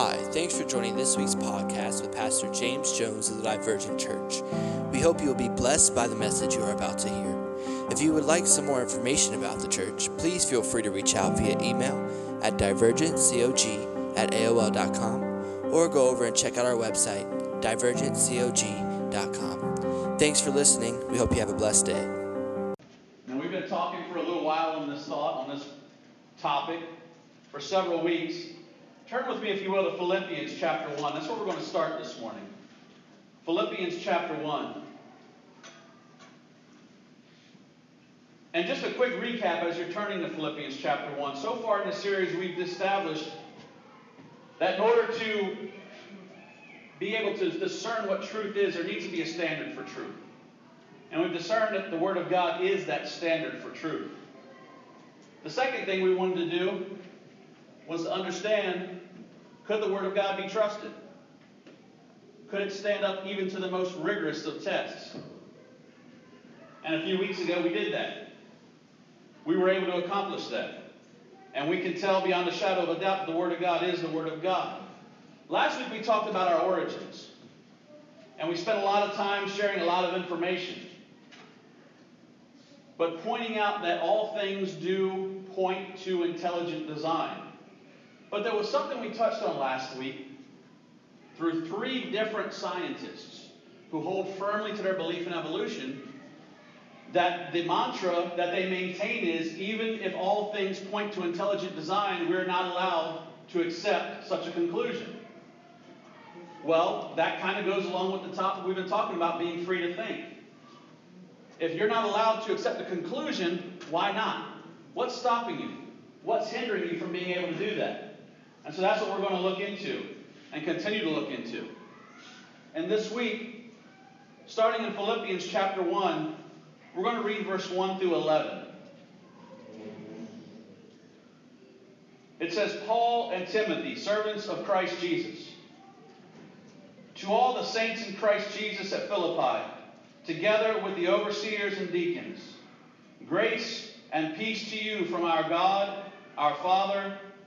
Hi, thanks for joining this week's podcast with Pastor James Jones of the Divergent Church. We hope you will be blessed by the message you are about to hear. If you would like some more information about the church, please feel free to reach out via email at divergentcog at AOL.com or go over and check out our website, divergentcog.com. Thanks for listening. We hope you have a blessed day. Now, we've been talking for a little while on this thought, on this topic, for several weeks. Turn with me, if you will, to Philippians chapter 1. That's where we're going to start this morning. Philippians chapter 1. And just a quick recap as you're turning to Philippians chapter 1. So far in the series, we've established that in order to be able to discern what truth is, there needs to be a standard for truth. And we've discerned that the Word of God is that standard for truth. The second thing we wanted to do was to understand could the Word of God be trusted? Could it stand up even to the most rigorous of tests? And a few weeks ago, we did that. We were able to accomplish that. And we can tell beyond a shadow of a doubt that the Word of God is the Word of God. Last week, we talked about our origins. And we spent a lot of time sharing a lot of information. But pointing out that all things do point to intelligent design. But there was something we touched on last week through three different scientists who hold firmly to their belief in evolution that the mantra that they maintain is even if all things point to intelligent design, we're not allowed to accept such a conclusion. Well, that kind of goes along with the topic we've been talking about being free to think. If you're not allowed to accept the conclusion, why not? What's stopping you? What's hindering you from being able to do that? And so that's what we're going to look into and continue to look into. And this week, starting in Philippians chapter 1, we're going to read verse 1 through 11. It says, Paul and Timothy, servants of Christ Jesus, to all the saints in Christ Jesus at Philippi, together with the overseers and deacons, grace and peace to you from our God, our Father,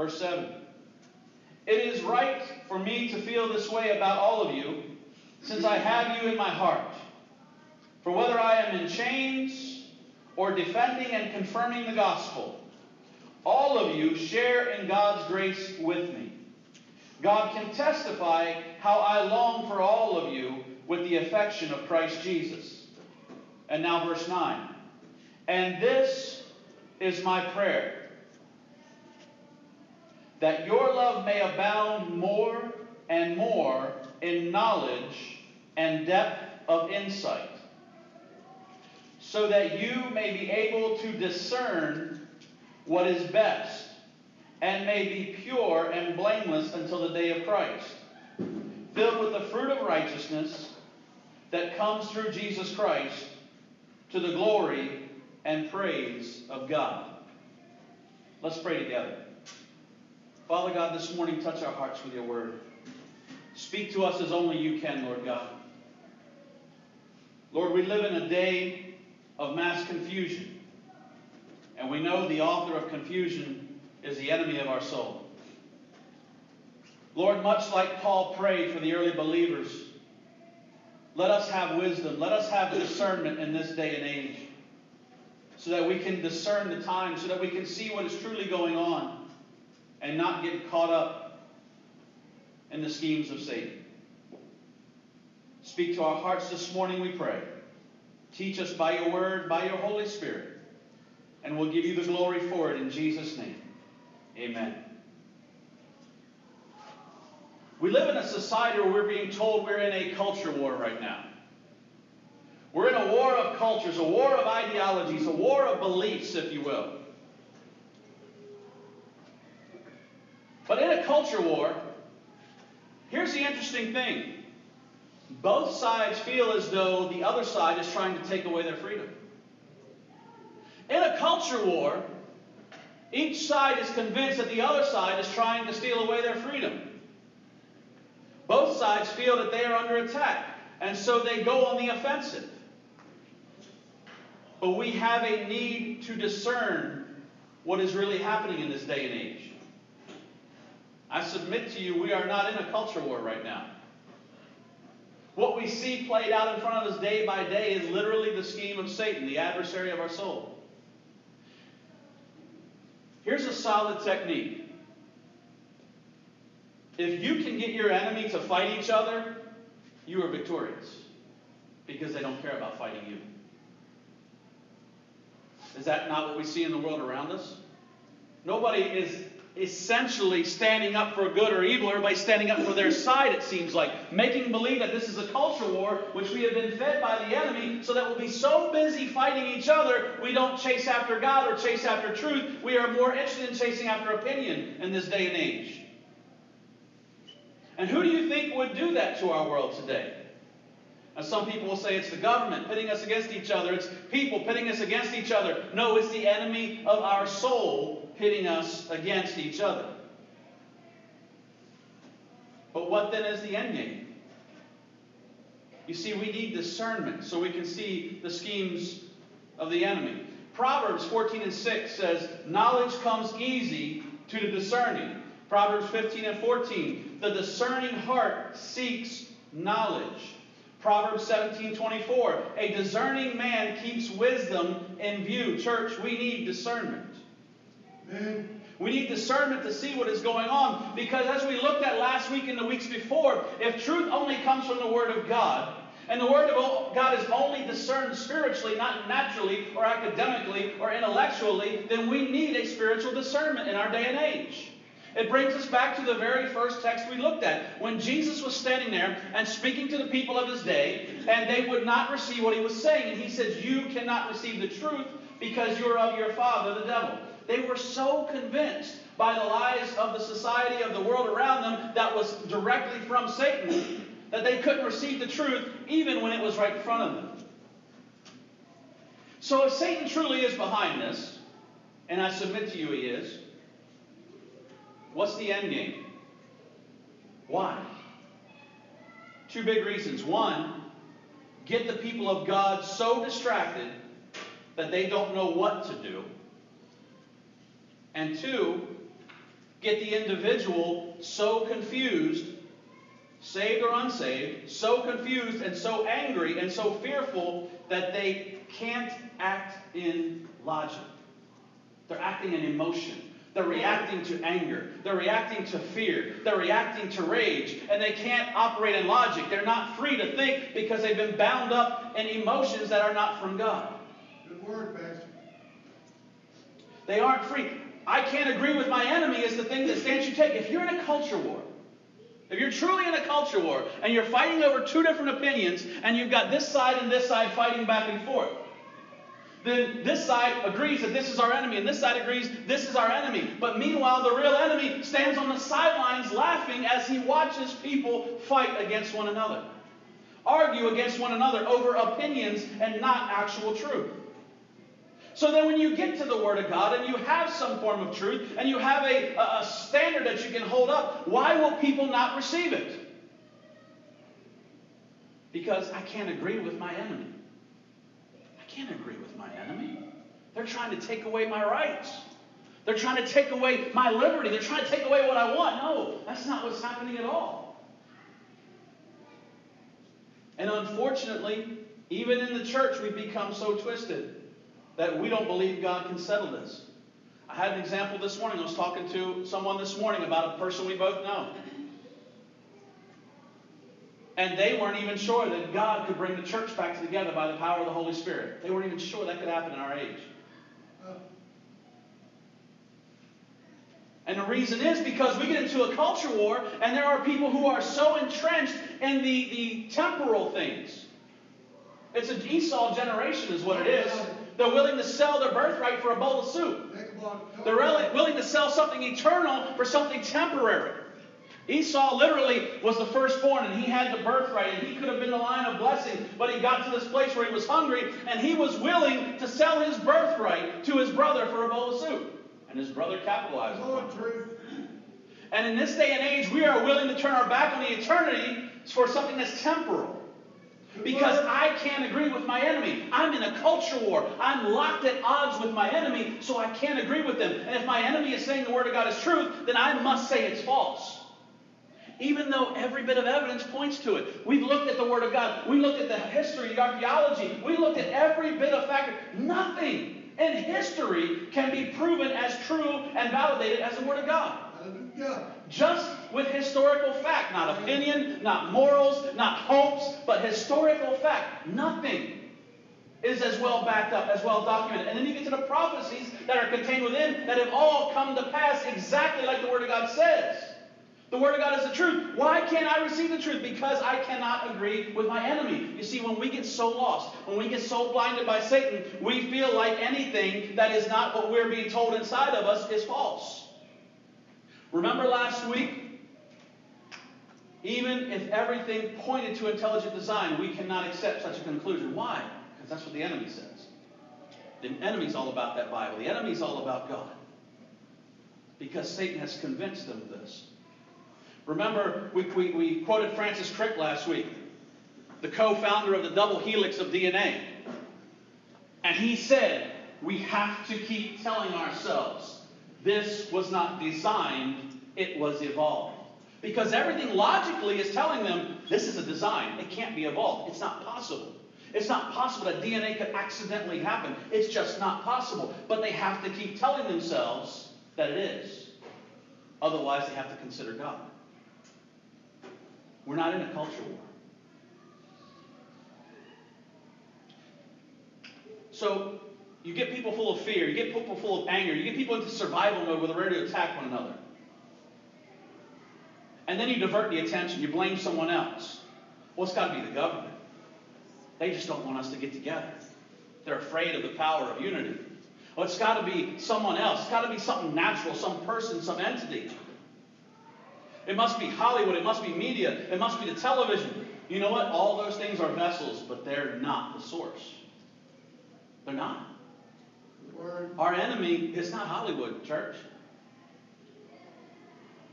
Verse 7. It is right for me to feel this way about all of you, since I have you in my heart. For whether I am in chains or defending and confirming the gospel, all of you share in God's grace with me. God can testify how I long for all of you with the affection of Christ Jesus. And now, verse 9. And this is my prayer that your love may abound more and more in knowledge and depth of insight, so that you may be able to discern what is best, and may be pure and blameless until the day of Christ, filled with the fruit of righteousness that comes through Jesus Christ to the glory and praise of God. Let's pray together. Father God, this morning, touch our hearts with your word. Speak to us as only you can, Lord God. Lord, we live in a day of mass confusion, and we know the author of confusion is the enemy of our soul. Lord, much like Paul prayed for the early believers, let us have wisdom, let us have discernment in this day and age, so that we can discern the times, so that we can see what is truly going on and not get caught up in the schemes of Satan. Speak to our hearts this morning, we pray. Teach us by your word, by your Holy Spirit, and we'll give you the glory for it in Jesus' name. Amen. We live in a society where we're being told we're in a culture war right now. We're in a war of cultures, a war of ideologies, a war of beliefs, if you will. But in a culture war, Here's the interesting thing both sides feel as though the other side is trying to take away their freedom. In a culture war, each side is convinced that the other side is trying to steal away their freedom. Both sides feel that they are under attack, and so they go on the offensive. But we have a need to discern what is really happening in this day and age. I submit to you, we are not in a culture war right now. What we see played out in front of us day by day is literally the scheme of Satan, the adversary of our soul. Here's a solid technique. If you can get your enemy to fight each other, you are victorious because they don't care about fighting you. Is that not what we see in the world around us? Nobody is essentially standing up for good or evil. Everybody's standing up for their side, it seems like. Making believe that this is a culture war, which we have been fed by the enemy, so that we'll be so busy fighting each other, we don't chase after God or chase after truth. We are more interested in chasing after opinion in this day and age. And who do you think would do that to our world today? And some people will say it's the government pitting us against each other. It's people pitting us against each other. No, it's the enemy of our soul pitting us against each other. But what then is the end game? You see, we need discernment so we can see the schemes of the enemy. Proverbs 14 and 6 says, Knowledge comes easy to the discerning. Proverbs 15 and 14, the discerning heart seeks knowledge. Proverbs 17, 24, a discerning man keeps wisdom in view. Church, we need discernment. We need discernment to see what is going on because, as we looked at last week and the weeks before, if truth only comes from the Word of God, and the Word of God is only discerned spiritually, not naturally or academically or intellectually, then we need a spiritual discernment in our day and age. It brings us back to the very first text we looked at. When Jesus was standing there and speaking to the people of his day, and they would not receive what he was saying. And he says, You cannot receive the truth because you're of your father, the devil. They were so convinced by the lies of the society of the world around them that was directly from Satan that they couldn't receive the truth even when it was right in front of them. So if Satan truly is behind this, and I submit to you he is, What's the end game? Why? Two big reasons. One, get the people of God so distracted that they don't know what to do. And two, get the individual so confused, saved or unsaved, so confused and so angry and so fearful that they can't act in logic. They're acting in emotion. They're reacting to anger. They're reacting to fear. They're reacting to rage. And they can't operate in logic. They're not free to think because they've been bound up in emotions that are not from God. Good word, Pastor. They aren't free. I can't agree with my enemy is the thing that stands you take. If you're in a culture war, if you're truly in a culture war and you're fighting over two different opinions and you've got this side and this side fighting back and forth, then this side agrees that this is our enemy, and this side agrees this is our enemy. But meanwhile, the real enemy stands on the sidelines laughing as he watches people fight against one another, argue against one another over opinions and not actual truth. So then, when you get to the Word of God and you have some form of truth and you have a, a standard that you can hold up, why will people not receive it? Because I can't agree with my enemy I can't agree with my enemy. They're trying to take away my rights. They're trying to take away my liberty. They're trying to take away what I want. No, that's not what's happening at all. And unfortunately, even in the church, we've become so twisted that we don't believe God can settle this. I had an example this morning. I was talking to someone this morning about a person we both know. And they weren't even sure that God could bring the church back together by the power of the Holy Spirit. They weren't even sure that could happen in our age. And the reason is because we get into a culture war, and there are people who are so entrenched in the, the temporal things. It's an Esau generation, is what it is. They're willing to sell their birthright for a bowl of soup. They're willing to sell something eternal for something temporary. Esau literally was the firstborn and he had the birthright and he could have been the line of blessing, but he got to this place where he was hungry and he was willing to sell his birthright to his brother for a bowl of soup. And his brother capitalized on it. And in this day and age, we are willing to turn our back on the eternity for something that's temporal. Because I can't agree with my enemy. I'm in a culture war. I'm locked at odds with my enemy, so I can't agree with them. And if my enemy is saying the Word of God is truth, then I must say it's false. Even though every bit of evidence points to it. We've looked at the Word of God. We looked at the history, the archaeology. We looked at every bit of fact. Nothing in history can be proven as true and validated as the Word of God. Just with historical fact, not opinion, not morals, not hopes, but historical fact. Nothing is as well backed up, as well documented. And then you get to the prophecies that are contained within that have all come to pass exactly like the Word of God says. The Word of God is the truth. Why can't I receive the truth? Because I cannot agree with my enemy. You see, when we get so lost, when we get so blinded by Satan, we feel like anything that is not what we're being told inside of us is false. Remember last week? Even if everything pointed to intelligent design, we cannot accept such a conclusion. Why? Because that's what the enemy says. The enemy's all about that Bible. The enemy's all about God. Because Satan has convinced them of this. Remember, we, we, we quoted Francis Crick last week, the co founder of the double helix of DNA. And he said, we have to keep telling ourselves this was not designed, it was evolved. Because everything logically is telling them this is a design. It can't be evolved. It's not possible. It's not possible that DNA could accidentally happen. It's just not possible. But they have to keep telling themselves that it is. Otherwise, they have to consider God. We're not in a culture war. So you get people full of fear, you get people full of anger, you get people into survival mode where they're ready to attack one another. And then you divert the attention, you blame someone else. Well, it's got to be the government. They just don't want us to get together. They're afraid of the power of unity. Well, it's got to be someone else. It's got to be something natural, some person, some entity. It must be Hollywood. It must be media. It must be the television. You know what? All those things are vessels, but they're not the source. They're not. Our enemy is not Hollywood, church.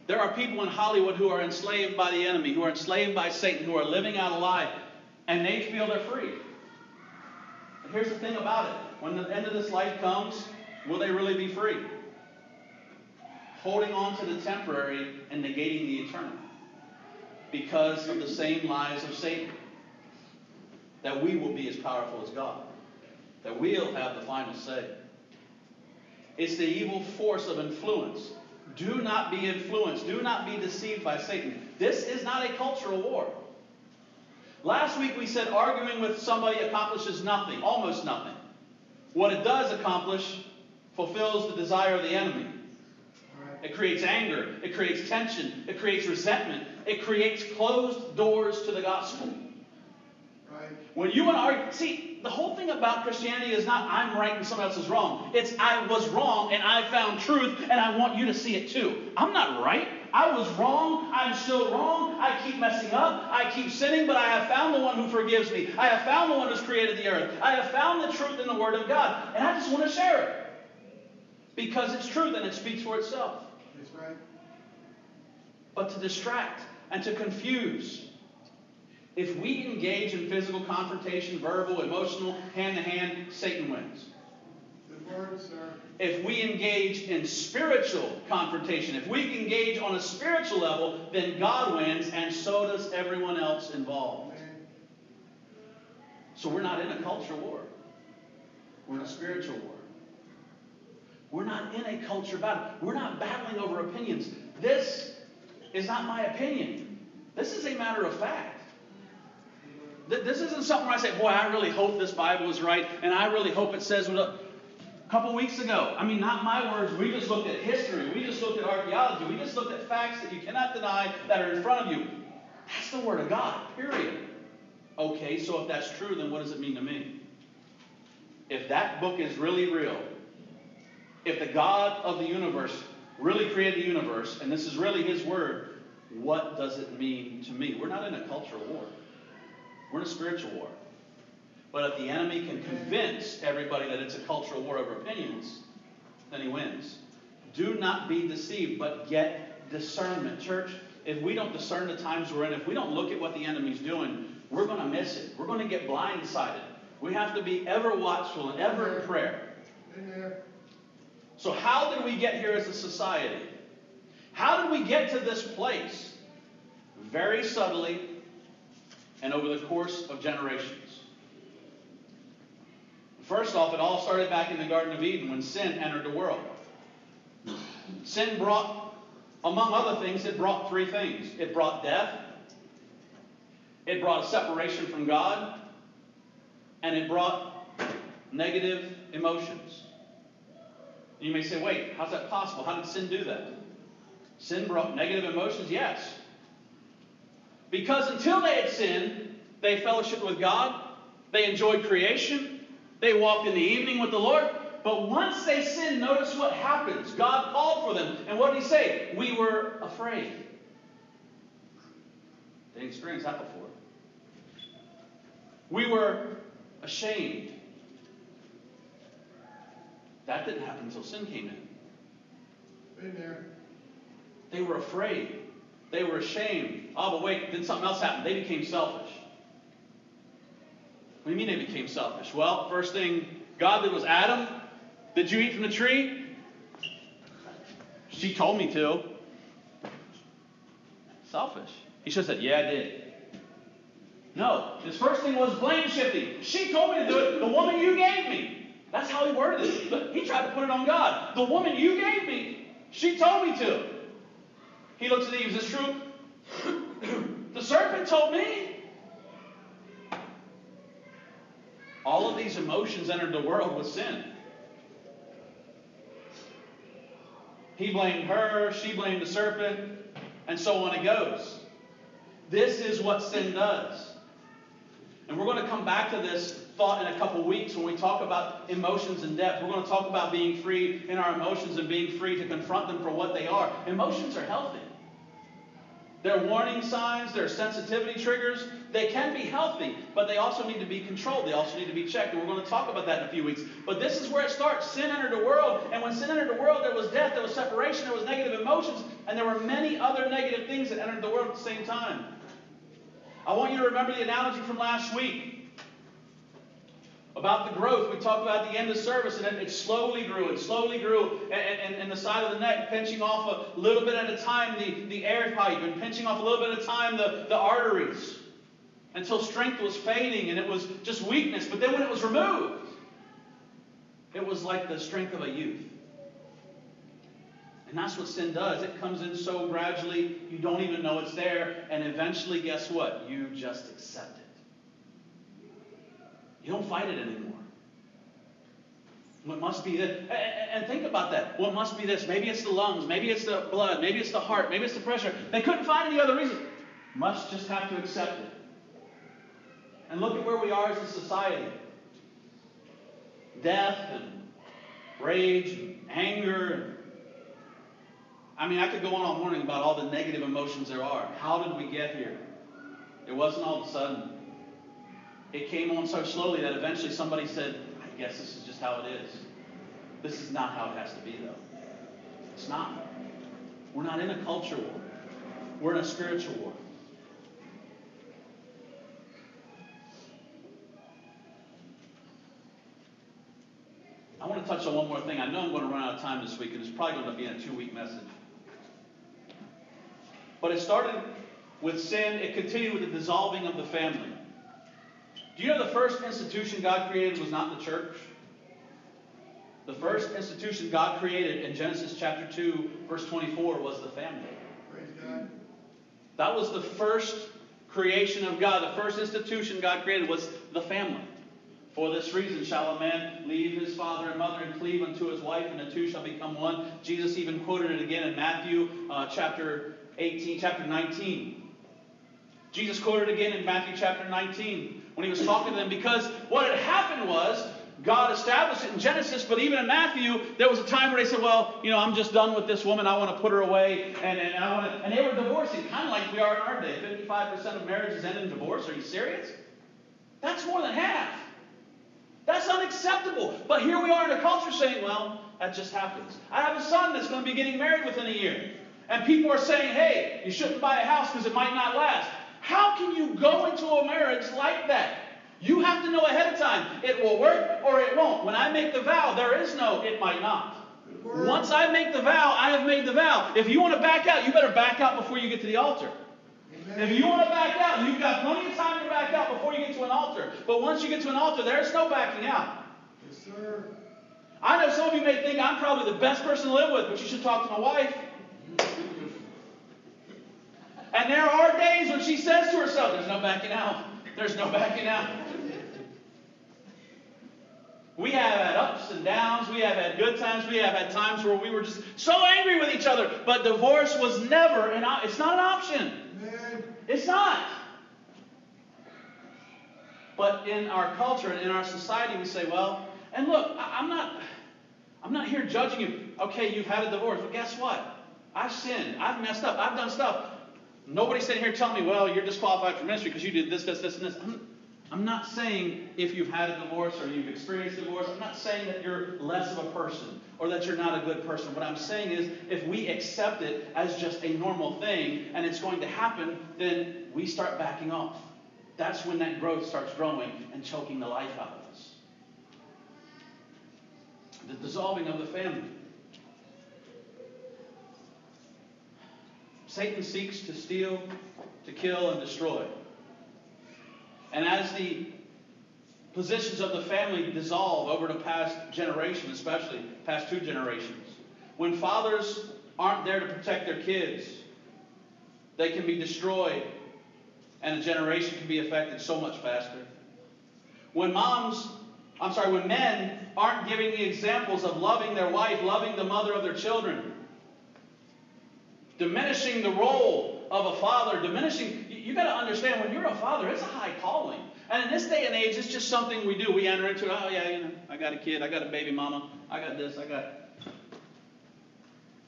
There are people in Hollywood who are enslaved by the enemy, who are enslaved by Satan, who are living out a lie, and they feel they're free. Here's the thing about it when the end of this life comes, will they really be free? Holding on to the temporary and negating the eternal because of the same lies of Satan. That we will be as powerful as God, that we'll have the final say. It's the evil force of influence. Do not be influenced. Do not be deceived by Satan. This is not a cultural war. Last week we said arguing with somebody accomplishes nothing, almost nothing. What it does accomplish fulfills the desire of the enemy. It creates anger, it creates tension, it creates resentment, it creates closed doors to the gospel. Right. When you and I see, the whole thing about Christianity is not I'm right and someone else is wrong. It's I was wrong and I found truth and I want you to see it too. I'm not right. I was wrong. I'm still wrong. I keep messing up. I keep sinning, but I have found the one who forgives me. I have found the one who's created the earth. I have found the truth in the Word of God. And I just want to share it. Because it's truth and it speaks for itself. That's right. But to distract and to confuse. If we engage in physical confrontation, verbal, emotional, hand to hand, Satan wins. Word. If we engage in spiritual confrontation, if we engage on a spiritual level, then God wins, and so does everyone else involved. So we're not in a cultural war. We're in a spiritual war. We're not in a culture battle. We're not battling over opinions. This is not my opinion. This is a matter of fact. This isn't something where I say, boy, I really hope this Bible is right, and I really hope it says what. A couple weeks ago, I mean, not my words, we just looked at history, we just looked at archaeology, we just looked at facts that you cannot deny that are in front of you. That's the Word of God, period. Okay, so if that's true, then what does it mean to me? If that book is really real, if the God of the universe really created the universe, and this is really His Word, what does it mean to me? We're not in a cultural war, spiritual war. But if the enemy can convince everybody that it's a cultural war over opinions, then he wins. Do not be deceived, but get discernment. Church, if we don't discern the times we're in, if we don't look at what the enemy's doing, we're going to miss it. We're going to get blindsided. We have to be ever watchful and ever in prayer. So, how did we get here as a society? How did we get to this place? Very subtly and over the course of generations. First off, it all started back in the Garden of Eden when sin entered the world. Sin brought, among other things, it brought three things it brought death, it brought a separation from God, and it brought negative emotions. You may say, wait, how's that possible? How did sin do that? Sin brought negative emotions? Yes. Because until they had sinned, they fellowshiped with God, they enjoyed creation, they walked in the evening with the Lord. But once they sinned, notice what happens. God called for them. And what did he say? We were afraid. They experienced that before. We were ashamed. That didn't happen until sin came in. Been there. They were afraid. They were ashamed. Oh, but wait, then something else happened. They became selfish. What do you mean they became selfish? Well, first thing God did was Adam, did you eat from the tree? She told me to. Selfish. He should have said, Yeah, I did. No, his first thing was blame shifting. She told me to do it. The woman you gave me. That's how he worded it. But he tried to put it on God. The woman you gave me, she told me to. He looks at Eve, is this true? the serpent told me. All of these emotions entered the world with sin. He blamed her, she blamed the serpent, and so on it goes. This is what sin does. And we're going to come back to this thought in a couple weeks when we talk about emotions in depth. We're going to talk about being free in our emotions and being free to confront them for what they are. Emotions are healthy. They're warning signs, they're sensitivity triggers. They can be healthy, but they also need to be controlled. They also need to be checked. And we're going to talk about that in a few weeks. But this is where it starts. Sin entered the world, and when sin entered the world, there was death, there was separation, there was negative emotions, and there were many other negative things that entered the world at the same time. I want you to remember the analogy from last week about the growth. We talked about the end of service, and it, it slowly grew and slowly grew, and, and, and, the side of the neck, pinching off a little bit at a time the, the air pipe, and pinching off a little bit at a time the, the arteries, until strength was fading and it was just weakness. But then when it was removed, it was like the strength of a youth. And that's what sin does. It comes in so gradually, you don't even know it's there, and eventually, guess what? You just accept it. You don't fight it anymore. What must be this? And think about that. What must be this? Maybe it's the lungs. Maybe it's the blood. Maybe it's the heart. Maybe it's the pressure. They couldn't find any other reason. Must just have to accept it. And look at where we are as a society. Death and rage and anger. I mean, I could go on all morning about all the negative emotions there are. How did we get here? It wasn't all of a sudden it came on so slowly that eventually somebody said, I guess this is just how it is. This is not how it has to be, though. It's not. We're not in a culture war, we're in a spiritual war. I want to touch on one more thing. I know I'm going to run out of time this week, and it's probably going to be a two week message. But it started with sin, it continued with the dissolving of the family. Do you know the first institution God created was not the church? The first institution God created in Genesis chapter 2, verse 24, was the family. Praise God. That was the first creation of God. The first institution God created was the family. For this reason shall a man leave his father and mother and cleave unto his wife, and the two shall become one. Jesus even quoted it again in Matthew uh, chapter 18, chapter 19. Jesus quoted again in Matthew chapter 19 when he was talking to them because what had happened was God established it in Genesis, but even in Matthew, there was a time where they said, Well, you know, I'm just done with this woman. I want to put her away. And, and, I want to, and they were divorcing, kind of like we are in our day. 55% of marriages end in divorce. Are you serious? That's more than half. That's unacceptable. But here we are in a culture saying, Well, that just happens. I have a son that's going to be getting married within a year. And people are saying, Hey, you shouldn't buy a house because it might not last. How can you go into a marriage like that? You have to know ahead of time. It will work or it won't. When I make the vow, there is no it might not. Once I make the vow, I have made the vow. If you want to back out, you better back out before you get to the altar. Amen. If you want to back out, you've got plenty of time to back out before you get to an altar. But once you get to an altar, there's no backing out. Yes, sir. I know some of you may think I'm probably the best person to live with, but you should talk to my wife. And there are days when she says to herself, There's no backing out. There's no backing out. We have had ups and downs. We have had good times. We have had times where we were just so angry with each other. But divorce was never an option. It's not an option. It's not. But in our culture and in our society, we say, well, and look, I, am not, I'm not here judging you. Okay, you've had a divorce, but guess what? I've sinned. I've messed up. I've done stuff. Nobody's sitting here telling me, well, you're disqualified for ministry because you did this, this, this, and this. I'm, I'm not saying if you've had a divorce or you've experienced divorce, I'm not saying that you're less of a person or that you're not a good person. What I'm saying is if we accept it as just a normal thing and it's going to happen, then we start backing off. That's when that growth starts growing and choking the life out of us. The dissolving of the family. Satan seeks to steal, to kill, and destroy. And as the positions of the family dissolve over the past generation, especially past two generations, when fathers aren't there to protect their kids, they can be destroyed and a generation can be affected so much faster. When moms, I'm sorry, when men aren't giving the examples of loving their wife, loving the mother of their children, diminishing the role of a father, diminishing you got to understand when you're a father, it's a high calling. And in this day and age, it's just something we do. We enter into, oh, yeah, you know, I got a kid, I got a baby mama, I got this, I got.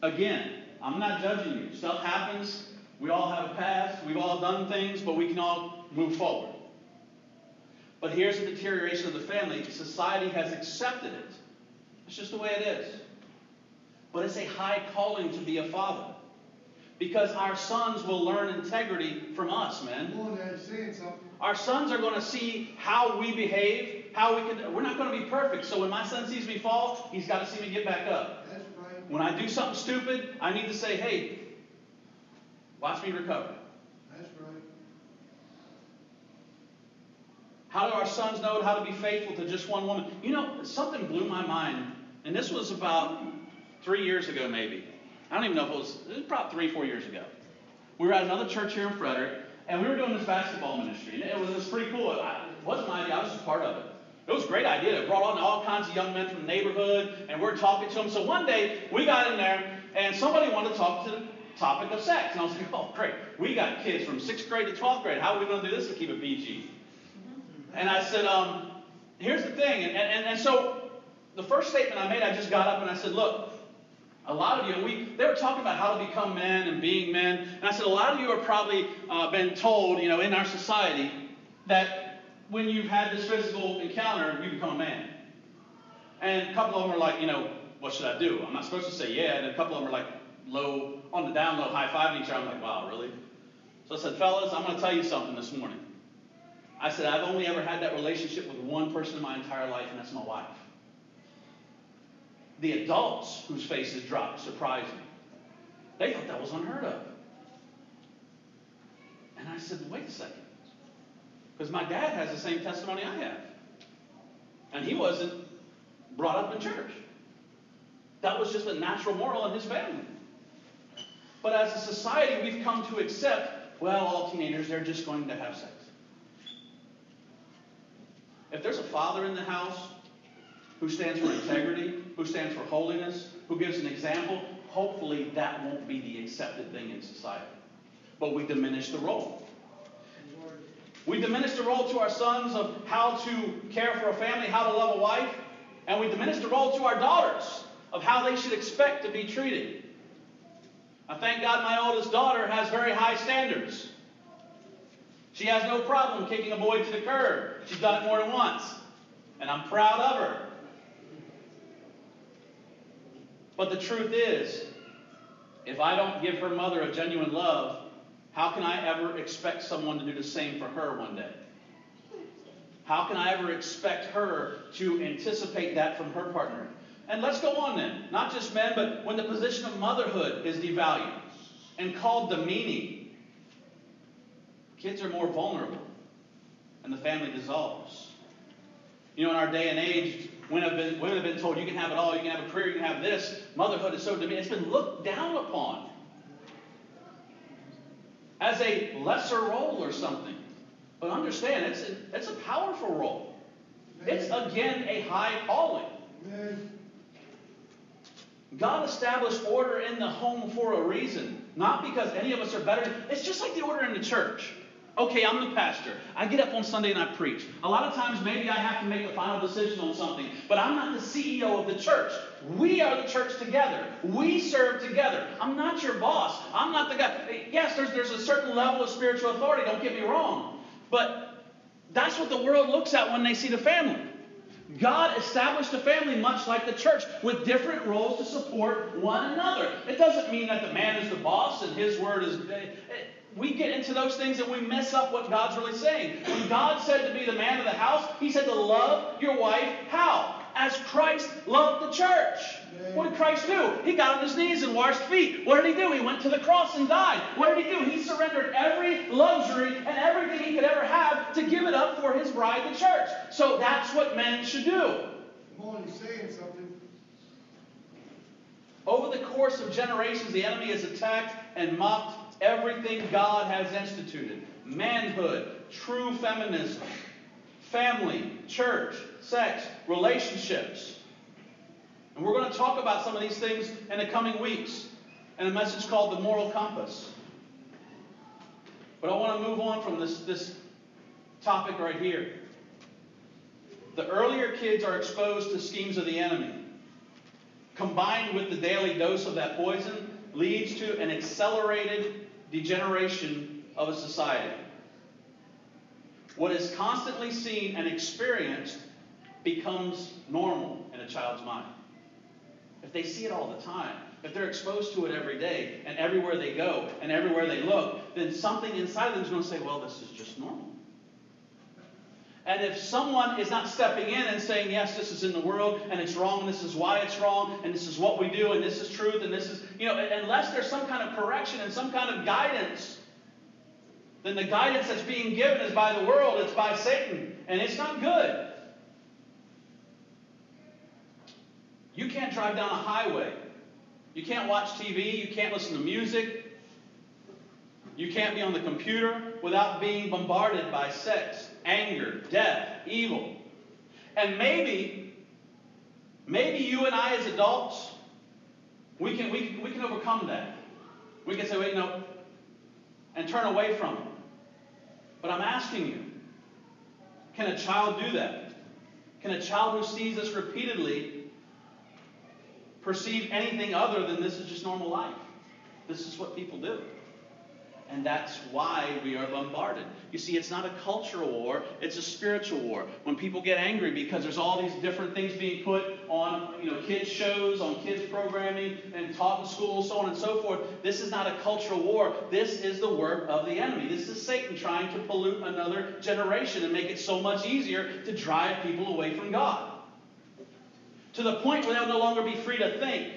Again, I'm not judging you. Stuff happens. We all have a past. We've all done things, but we can all move forward. But here's the deterioration of the family. Society has accepted it. It's just the way it is. But it's a high calling to be a father because our sons will learn integrity from us, man. Our sons are going to see how we behave, how we can. We're not going to be perfect. So when my son sees me fall, he's got to see me get back up. That's right. When I do something stupid, I need to say, "Hey, watch me recover." That's right. How do our sons know how to be faithful to just one woman? You know, something blew my mind, and this was about three years ago, maybe. I don't even know if it was, it was probably three, four years ago. We were at another church here in Frederick, and we were doing this basketball ministry. And it was, it was pretty cool. It wasn't my idea, I was just part of it. It was a great idea. It brought on all kinds of young men from the neighborhood, and we're talking to them. So one day, we got in there, and somebody wanted to talk to the topic of sex. And I was like, oh, great. We got kids from 6th grade to 12th grade. How are we going to do this to keep it PG? And I said, um, here's the thing. And, and, and so the first statement I made, I just got up and I said, look, a lot of you, we, they were talking about how to become men and being men. And I said, a lot of you are probably uh, been told, you know, in our society that when you've had this physical encounter, you become a man. And a couple of them are like, you know, what should I do? I'm not supposed to say yeah. And a couple of them are like low, on the down low, high fiving each other. I'm like, wow, really? So I said, fellas, I'm going to tell you something this morning. I said, I've only ever had that relationship with one person in my entire life, and that's my wife. The adults whose faces dropped surprised me. They thought that was unheard of. And I said, wait a second. Because my dad has the same testimony I have. And he wasn't brought up in church. That was just a natural moral in his family. But as a society, we've come to accept, well, all teenagers, they're just going to have sex. If there's a father in the house who stands for integrity, who stands for holiness, who gives an example, hopefully that won't be the accepted thing in society. But we diminish the role. We diminish the role to our sons of how to care for a family, how to love a wife, and we diminish the role to our daughters of how they should expect to be treated. I thank God my oldest daughter has very high standards. She has no problem kicking a boy to the curb. She's done it more than once. And I'm proud of her. But the truth is, if I don't give her mother a genuine love, how can I ever expect someone to do the same for her one day? How can I ever expect her to anticipate that from her partner? And let's go on then. Not just men, but when the position of motherhood is devalued and called demeaning, kids are more vulnerable and the family dissolves. You know, in our day and age, women have been, women have been told you can have it all, you can have a career, you can have this. Motherhood is so demeaning. It's been looked down upon as a lesser role or something. But understand, it's a, it's a powerful role. It's again a high calling. God established order in the home for a reason, not because any of us are better. It's just like the order in the church. Okay, I'm the pastor. I get up on Sunday and I preach. A lot of times, maybe I have to make a final decision on something, but I'm not the CEO of the church. We are the church together. We serve together. I'm not your boss. I'm not the guy. Yes, there's, there's a certain level of spiritual authority, don't get me wrong. But that's what the world looks at when they see the family. God established a family much like the church with different roles to support one another. It doesn't mean that the man is the boss and his word is. We get into those things and we mess up what God's really saying. When God said to be the man of the house, He said to love your wife. How? As Christ loved the church. What did Christ do? He got on his knees and washed feet. What did he do? He went to the cross and died. What did he do? He surrendered every luxury and everything he could ever have to give it up for his bride, the church. So that's what men should do. Come on, he's saying something. Over the course of generations, the enemy has attacked and mocked everything God has instituted manhood, true feminism, family, church, sex, relationships. And we're going to talk about some of these things in the coming weeks in a message called The Moral Compass. But I want to move on from this, this topic right here. The earlier kids are exposed to schemes of the enemy, combined with the daily dose of that poison, leads to an accelerated degeneration of a society. What is constantly seen and experienced becomes normal in a child's mind. If they see it all the time, if they're exposed to it every day and everywhere they go and everywhere they look, then something inside of them is going to say, well, this is just normal. And if someone is not stepping in and saying, yes, this is in the world and it's wrong, and this is why it's wrong, and this is what we do, and this is truth, and this is, you know, unless there's some kind of correction and some kind of guidance, then the guidance that's being given is by the world, it's by Satan, and it's not good. You can't drive down a highway. You can't watch TV. You can't listen to music. You can't be on the computer without being bombarded by sex, anger, death, evil. And maybe, maybe you and I as adults, we can, we, can, we can overcome that. We can say, wait, no, and turn away from it. But I'm asking you, can a child do that? Can a child who sees this repeatedly perceive anything other than this is just normal life. This is what people do. And that's why we are bombarded. You see, it's not a cultural war, it's a spiritual war. When people get angry because there's all these different things being put on, you know, kids' shows, on kids' programming, and taught in school, so on and so forth, this is not a cultural war. This is the work of the enemy. This is Satan trying to pollute another generation and make it so much easier to drive people away from God to the point where they'll no longer be free to think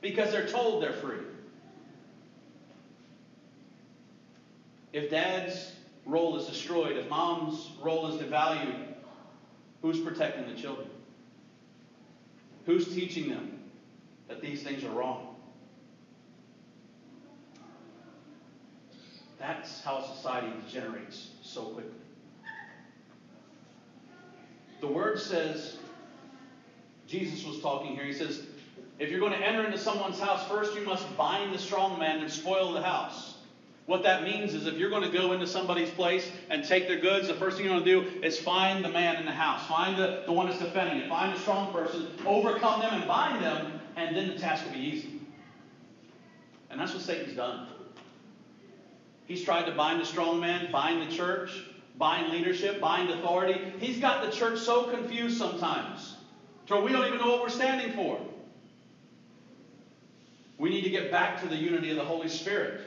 because they're told they're free. If dad's role is destroyed, if mom's role is devalued, who's protecting the children? Who's teaching them that these things are wrong? That's how society degenerates so quickly. The word says Jesus was talking here. He says, if you're going to enter into someone's house, first you must bind the strong man and spoil the house. What that means is if you're going to go into somebody's place and take their goods, the first thing you're going to do is find the man in the house, find the, the one that's defending it, find a strong person, overcome them and bind them, and then the task will be easy. And that's what Satan's done. He's tried to bind the strong man, bind the church, bind leadership, bind authority. He's got the church so confused sometimes to we don't even know what we're standing for. We need to get back to the unity of the Holy Spirit.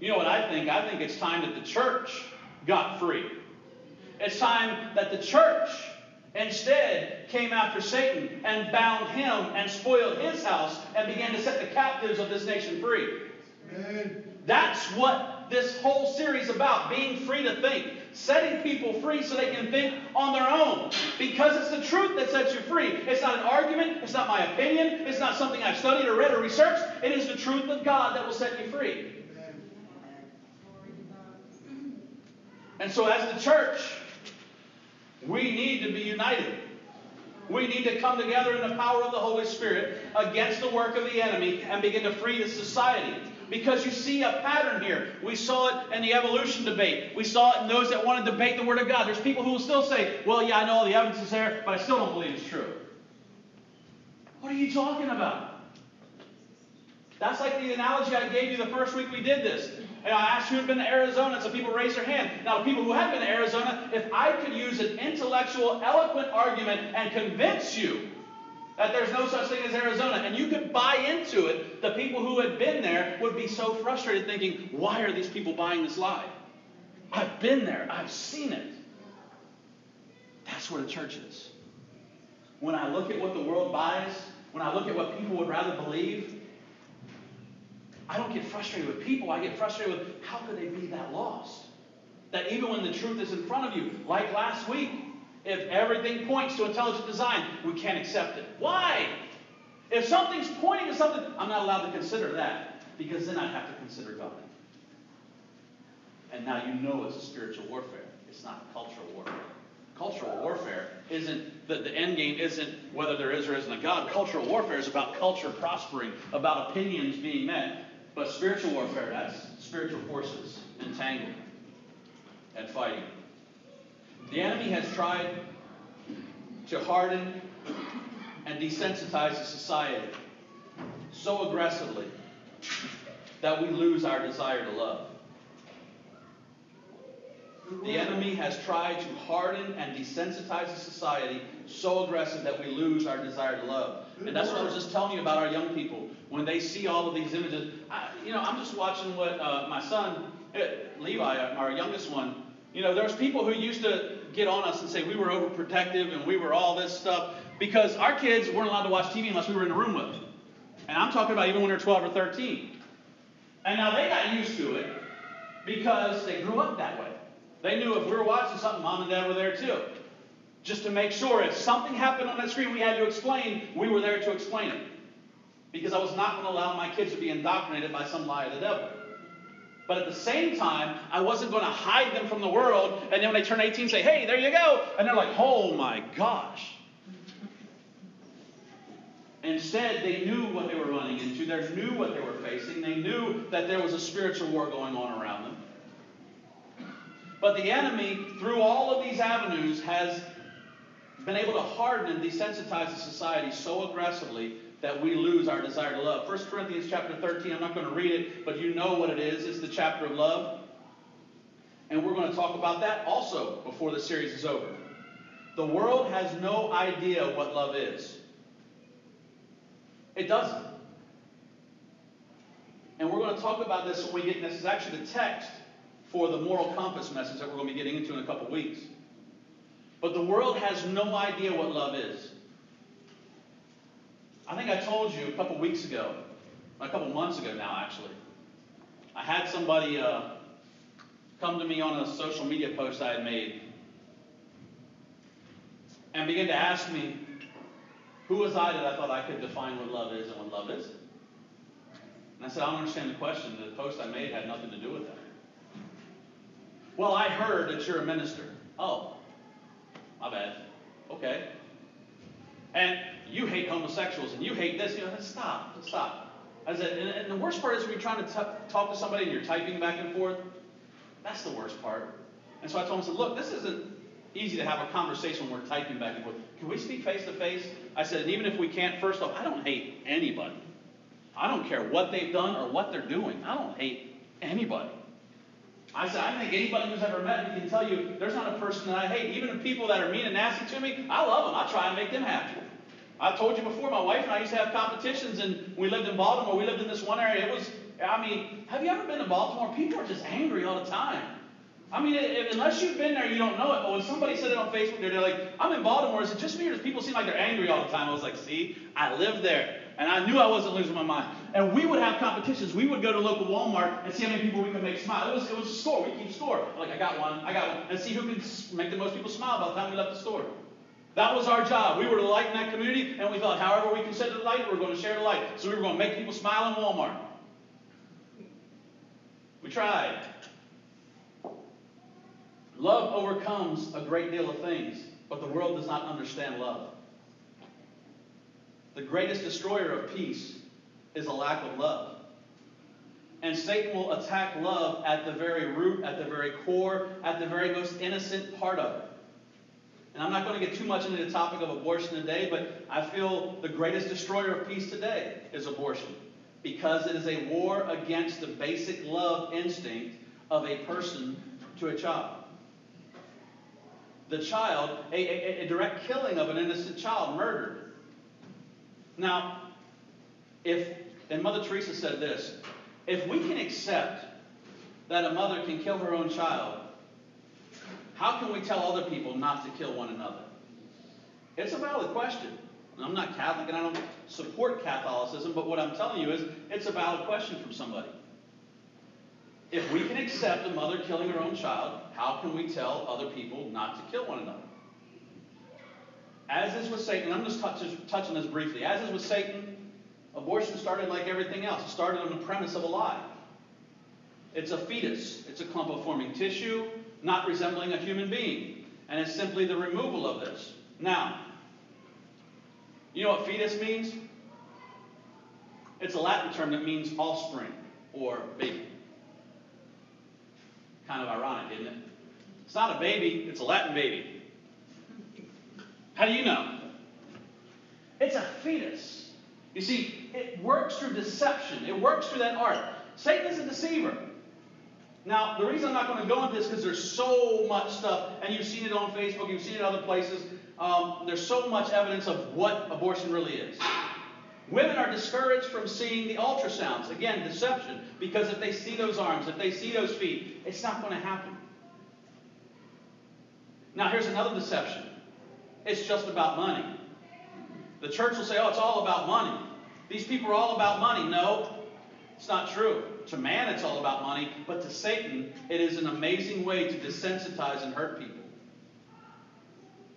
You know what I think? I think it's time that the church got free. It's time that the church instead came after Satan and bound him and spoiled his house and began to set the captives of this nation free. Amen. That's what this whole series is about being free to think, setting people free so they can think on their own. Because it's the truth that sets you free. It's not an argument, it's not my opinion, it's not something I've studied or read or researched. It is the truth of God that will set you free. And so, as the church, we need to be united. We need to come together in the power of the Holy Spirit against the work of the enemy and begin to free the society. Because you see a pattern here. We saw it in the evolution debate. We saw it in those that want to debate the Word of God. There's people who will still say, well, yeah, I know all the evidence is there, but I still don't believe it's true. What are you talking about? That's like the analogy I gave you the first week we did this. And I asked who had been to Arizona, some people raised their hand. Now, the people who had been to Arizona, if I could use an intellectual, eloquent argument and convince you that there's no such thing as Arizona, and you could buy into it, the people who had been there would be so frustrated thinking, why are these people buying this lie? I've been there, I've seen it. That's where the church is. When I look at what the world buys, when I look at what people would rather believe, I don't get frustrated with people. I get frustrated with how could they be that lost? That even when the truth is in front of you, like last week, if everything points to intelligent design, we can't accept it. Why? If something's pointing to something, I'm not allowed to consider that because then I have to consider God. And now you know it's a spiritual warfare. It's not cultural warfare. Cultural warfare isn't the, the end game isn't whether there is or isn't a God. Cultural warfare is about culture prospering, about opinions being met. But spiritual warfare, that's spiritual forces entangled and fighting. The enemy has tried to harden and desensitize the society so aggressively that we lose our desire to love. The enemy has tried to harden and desensitize the society so aggressive that we lose our desire to love. And that's what I was just telling you about our young people. When they see all of these images, I, you know, I'm just watching what uh, my son, eh, Levi, our youngest one, you know, there's people who used to get on us and say we were overprotective and we were all this stuff because our kids weren't allowed to watch TV unless we were in the room with them. And I'm talking about even when they're 12 or 13. And now they got used to it because they grew up that way. They knew if we were watching something, mom and dad were there too. Just to make sure if something happened on that screen we had to explain, we were there to explain it. Because I was not going to allow my kids to be indoctrinated by some lie of the devil. But at the same time, I wasn't going to hide them from the world. And then when they turn 18, say, hey, there you go. And they're like, oh my gosh. Instead, they knew what they were running into. They knew what they were facing. They knew that there was a spiritual war going on around them. But the enemy, through all of these avenues, has been able to harden and desensitize the society so aggressively that we lose our desire to love. 1 Corinthians chapter 13, I'm not going to read it, but you know what it is. It's the chapter of love. And we're going to talk about that also before the series is over. The world has no idea what love is. It doesn't. And we're going to talk about this when we get, this is actually the text for the moral compass message that we're going to be getting into in a couple weeks. But the world has no idea what love is. I think I told you a couple weeks ago, a couple months ago now, actually. I had somebody uh, come to me on a social media post I had made and begin to ask me, who was I that I thought I could define what love is and what love isn't? And I said, I don't understand the question. The post I made had nothing to do with that. Well, I heard that you're a minister. Oh, my bad. Okay. And you hate homosexuals and you hate this. You know, stop, stop. I said, and, and the worst part is when you're trying to t- talk to somebody and you're typing back and forth. That's the worst part. And so I told him, I said, look, this isn't easy to have a conversation when we're typing back and forth. Can we speak face to face? I said, and even if we can't, first off, I don't hate anybody. I don't care what they've done or what they're doing. I don't hate anybody. I said, I think anybody who's ever met me can tell you there's not a person that I hate. Even the people that are mean and nasty to me, I love them. I try and make them happy. I told you before, my wife and I used to have competitions, and we lived in Baltimore. We lived in this one area. It was, I mean, have you ever been to Baltimore? People are just angry all the time. I mean, it, unless you've been there, you don't know it. But when somebody said it on Facebook, they're like, I'm in Baltimore. Is it just me or does people seem like they're angry all the time? I was like, see, I live there. And I knew I wasn't losing my mind. And we would have competitions. We would go to local Walmart and see how many people we could make smile. It was, it was a score. We keep score. Like, I got one, I got one. And see who can make the most people smile by the time we left the store. That was our job. We were the light in that community, and we thought, however we can set the light, we we're going to share the light. So we were going to make people smile in Walmart. We tried. Love overcomes a great deal of things, but the world does not understand love. The greatest destroyer of peace is a lack of love. And Satan will attack love at the very root, at the very core, at the very most innocent part of it. And I'm not going to get too much into the topic of abortion today, but I feel the greatest destroyer of peace today is abortion. Because it is a war against the basic love instinct of a person to a child. The child, a, a, a direct killing of an innocent child, murdered. Now, if, and Mother Teresa said this if we can accept that a mother can kill her own child, how can we tell other people not to kill one another? It's a valid question. I'm not Catholic and I don't support Catholicism, but what I'm telling you is it's a valid question from somebody. If we can accept a mother killing her own child, how can we tell other people not to kill one another? As is with Satan, I'm just touch, touching this briefly. As is with Satan, abortion started like everything else. It started on the premise of a lie. It's a fetus, it's a clump of forming tissue, not resembling a human being. And it's simply the removal of this. Now, you know what fetus means? It's a Latin term that means offspring or baby. Kind of ironic, isn't it? It's not a baby, it's a Latin baby. How do you know? It's a fetus. You see, it works through deception, it works through that art. Satan is a deceiver. Now, the reason I'm not going to go into this because there's so much stuff, and you've seen it on Facebook, you've seen it other places. Um, there's so much evidence of what abortion really is. Women are discouraged from seeing the ultrasounds. Again, deception. Because if they see those arms, if they see those feet, it's not going to happen. Now, here's another deception it's just about money. The church will say, oh, it's all about money. These people are all about money. No, it's not true. To man, it's all about money, but to Satan, it is an amazing way to desensitize and hurt people.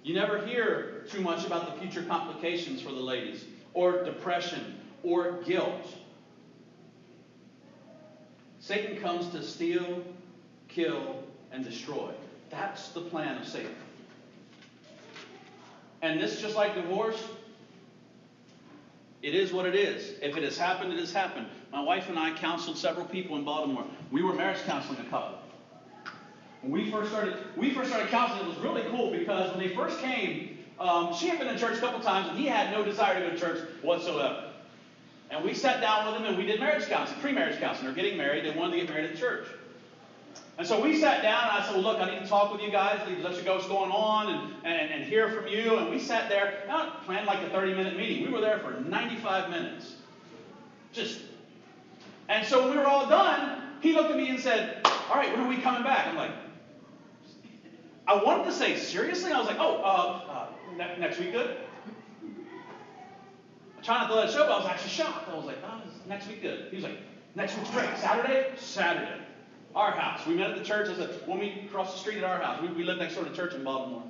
You never hear too much about the future complications for the ladies, or depression, or guilt. Satan comes to steal, kill, and destroy. That's the plan of Satan. And this, just like divorce, it is what it is. If it has happened, it has happened. My wife and I counseled several people in Baltimore. We were marriage counseling a couple. When we first started, we first started counseling. It was really cool because when they first came, um, she had been in church a couple times, and he had no desire to go to church whatsoever. And we sat down with him and we did marriage counseling, pre-marriage counseling. They're getting married. They wanted to get married at church. And so we sat down and I said, Well, look, I need to talk with you guys, let you know what's going on and, and, and hear from you. And we sat there, not planned like a 30 minute meeting. We were there for 95 minutes. Just. And so when we were all done, he looked at me and said, All right, when are we coming back? I'm like, I wanted to say, Seriously? I was like, Oh, uh, uh, ne- next week good? I tried not to let it show, but I was actually shocked. I was like, Oh, next week good. He was like, Next week's great. Saturday? Saturday. Our house. We met at the church. I said, when we crossed the street at our house, we, we lived next door to church in Baltimore.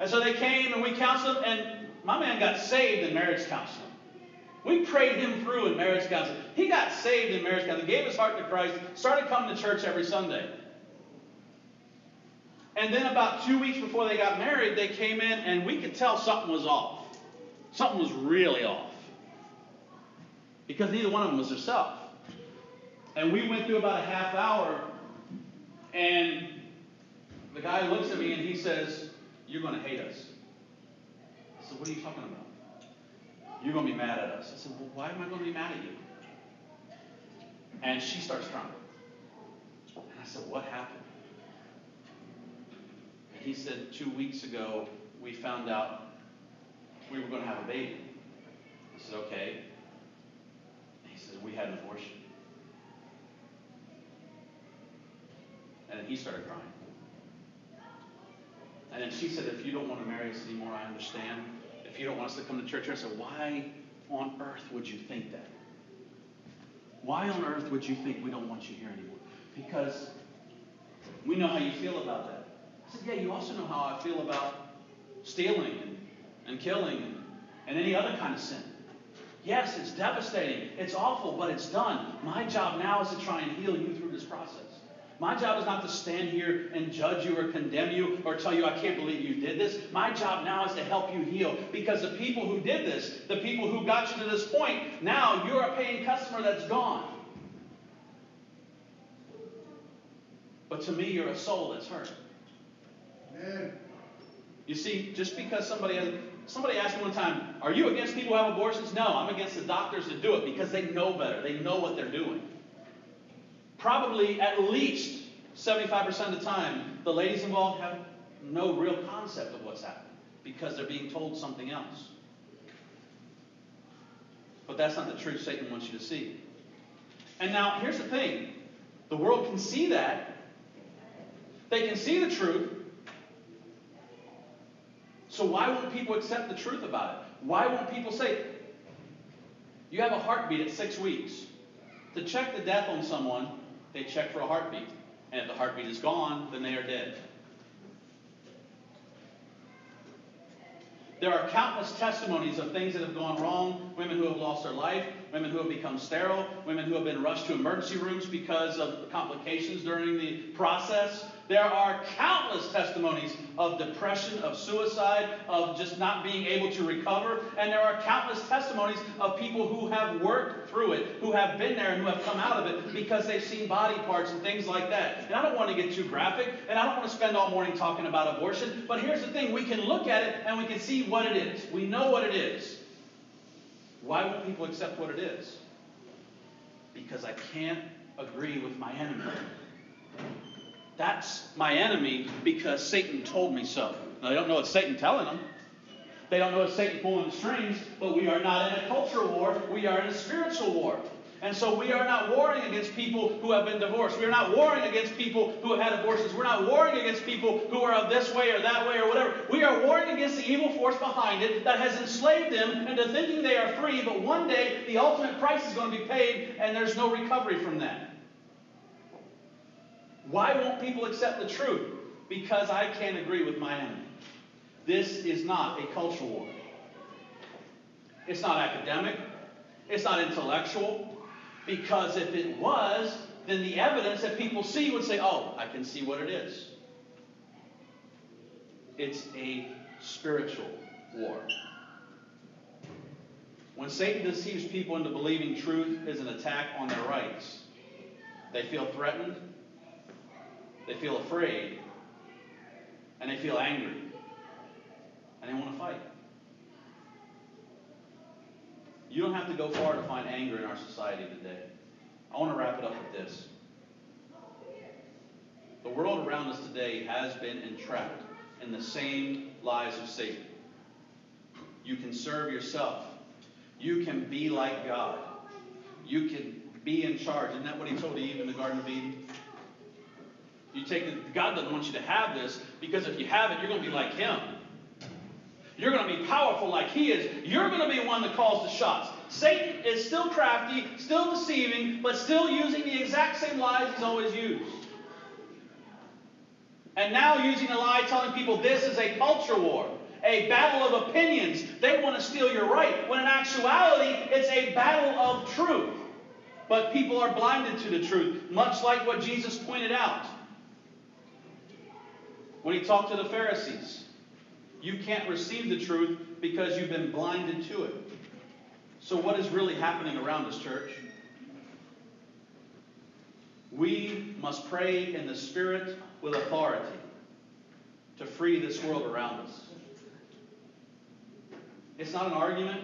And so they came and we counseled, and my man got saved in marriage counseling. We prayed him through in marriage counseling. He got saved in marriage counseling, gave his heart to Christ, started coming to church every Sunday. And then about two weeks before they got married, they came in and we could tell something was off. Something was really off. because neither one of them was herself. And we went through about a half hour, and the guy looks at me and he says, You're going to hate us. I said, What are you talking about? You're going to be mad at us. I said, Well, why am I going to be mad at you? And she starts crying. And I said, What happened? And he said, Two weeks ago, we found out we were going to have a baby. I said, Okay. And he says, We had an abortion. And he started crying. And then she said, If you don't want to marry us anymore, I understand. If you don't want us to come to church, I said, Why on earth would you think that? Why on earth would you think we don't want you here anymore? Because we know how you feel about that. I said, Yeah, you also know how I feel about stealing and, and killing and, and any other kind of sin. Yes, it's devastating. It's awful, but it's done. My job now is to try and heal you through this process. My job is not to stand here and judge you or condemn you or tell you, I can't believe you did this. My job now is to help you heal because the people who did this, the people who got you to this point, now you're a paying customer that's gone. But to me, you're a soul that's hurt. Amen. You see, just because somebody has, somebody asked me one time, "Are you against people who have abortions?" No, I'm against the doctors that do it because they know better. They know what they're doing. Probably at least 75% of the time, the ladies involved have no real concept of what's happening because they're being told something else. But that's not the truth Satan wants you to see. And now, here's the thing the world can see that, they can see the truth. So, why won't people accept the truth about it? Why won't people say, you have a heartbeat at six weeks? To check the death on someone, they check for a heartbeat. And if the heartbeat is gone, then they are dead. There are countless testimonies of things that have gone wrong women who have lost their life, women who have become sterile, women who have been rushed to emergency rooms because of complications during the process. There are countless testimonies of depression, of suicide, of just not being able to recover. And there are countless testimonies of people who have worked through it, who have been there and who have come out of it because they've seen body parts and things like that. And I don't want to get too graphic, and I don't want to spend all morning talking about abortion. But here's the thing we can look at it and we can see what it is. We know what it is. Why won't people accept what it is? Because I can't agree with my enemy. That's my enemy because Satan told me so. Now, they don't know it's Satan telling them. They don't know it's Satan pulling the strings, but we are not in a cultural war. We are in a spiritual war. And so we are not warring against people who have been divorced. We are not warring against people who have had abortions. We're not warring against people who are of this way or that way or whatever. We are warring against the evil force behind it that has enslaved them into thinking they are free, but one day the ultimate price is going to be paid and there's no recovery from that. Why won't people accept the truth? Because I can't agree with my enemy. This is not a cultural war. It's not academic. It's not intellectual. Because if it was, then the evidence that people see would say, oh, I can see what it is. It's a spiritual war. When Satan deceives people into believing truth is an attack on their rights, they feel threatened, they feel afraid, and they feel angry, and they want to fight. You don't have to go far to find anger in our society today. I want to wrap it up with this. The world around us today has been entrapped in the same lies of Satan. You can serve yourself. You can be like God. You can be in charge. Isn't that what he told Eve in the Garden of Eden? You take the, God doesn't want you to have this because if you have it, you're going to be like Him. You're going to be powerful like He is. You're going to be one that calls the shots. Satan is still crafty, still deceiving, but still using the exact same lies he's always used. And now using a lie telling people this is a culture war, a battle of opinions. They want to steal your right, when in actuality, it's a battle of truth. But people are blinded to the truth, much like what Jesus pointed out when he talked to the Pharisees. You can't receive the truth because you've been blinded to it. So, what is really happening around us, church? We must pray in the Spirit with authority to free this world around us. It's not an argument.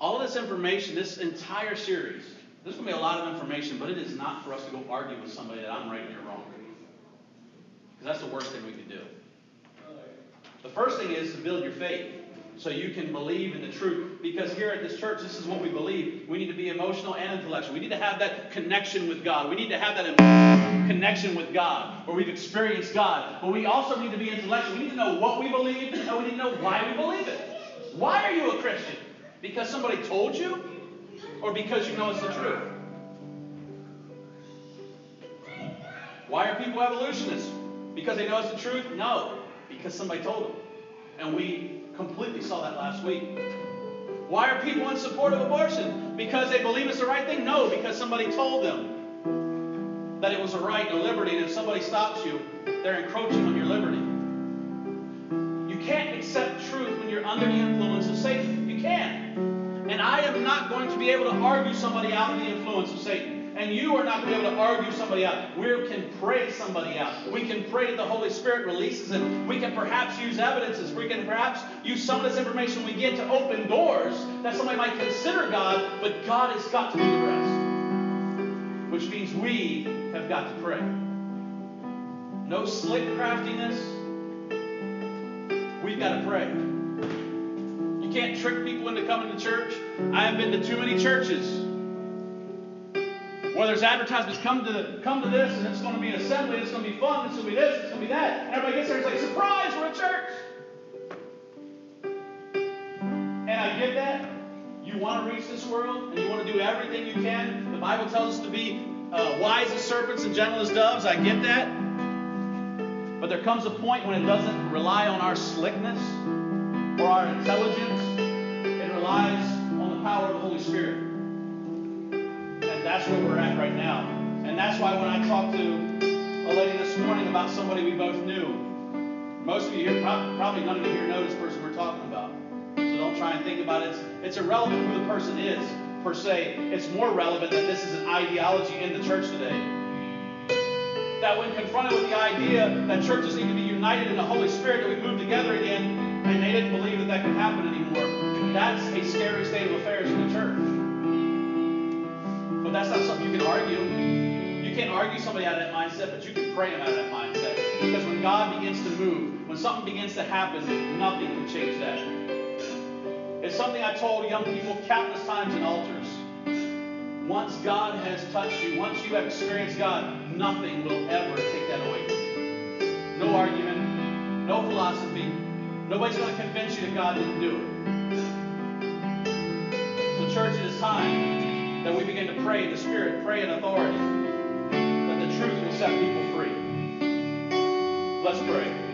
All of this information, this entire series, there's going to be a lot of information, but it is not for us to go argue with somebody that I'm right wrong. Because that's the worst thing we could do. The first thing is to build your faith so you can believe in the truth. Because here at this church, this is what we believe. We need to be emotional and intellectual. We need to have that connection with God. We need to have that connection with God where we've experienced God. But we also need to be intellectual. We need to know what we believe and we need to know why we believe it. Why are you a Christian? Because somebody told you? Or because you know it's the truth? Why are people evolutionists? Because they know it's the truth? No, because somebody told them. And we completely saw that last week. Why are people in support of abortion? Because they believe it's the right thing? No, because somebody told them that it was a right and a liberty, and if somebody stops you, they're encroaching on your liberty. You can't accept truth when you're under the influence of Satan. You can't. And I am not going to be able to argue somebody out of the influence of Satan. And you are not going to be able to argue somebody out. We can pray somebody out. We can pray that the Holy Spirit releases it. We can perhaps use evidences. We can perhaps use some of this information we get to open doors that somebody might consider God, but God has got to do the rest. Which means we have got to pray. No slick craftiness. We've got to pray. You can't trick people into coming to church. I have been to too many churches where there's advertisements, come to the, come to this, and it's going to be an assembly, it's going to be fun, it's going to be this, it's going to be that. And everybody gets there, it's like, surprise, we're a church. And I get that. You want to reach this world, and you want to do everything you can. The Bible tells us to be uh, wise as serpents and gentle as doves. I get that. But there comes a point when it doesn't rely on our slickness or our intelligence. It relies on the power of the Holy Spirit that's where we're at right now. And that's why when I talked to a lady this morning about somebody we both knew, most of you here, probably none of you here know this person we're talking about. So don't try and think about it. It's, it's irrelevant who the person is, per se. It's more relevant that this is an ideology in the church today. That when confronted with the idea that churches need to be united in the Holy Spirit, that we move together again, and they didn't believe that that could happen anymore, that's a scary state of affairs in the church that's not something you can argue. You can't argue somebody out of that mindset, but you can pray them out of that mindset. Because when God begins to move, when something begins to happen, nothing can change that. It's something I told young people countless times in altars. Once God has touched you, once you have experienced God, nothing will ever take that away from you. No argument, no philosophy. Nobody's going to convince you that God didn't do it. So, church, it is time that we begin to pray in the Spirit, pray in authority, that the truth will set people free. Let's pray.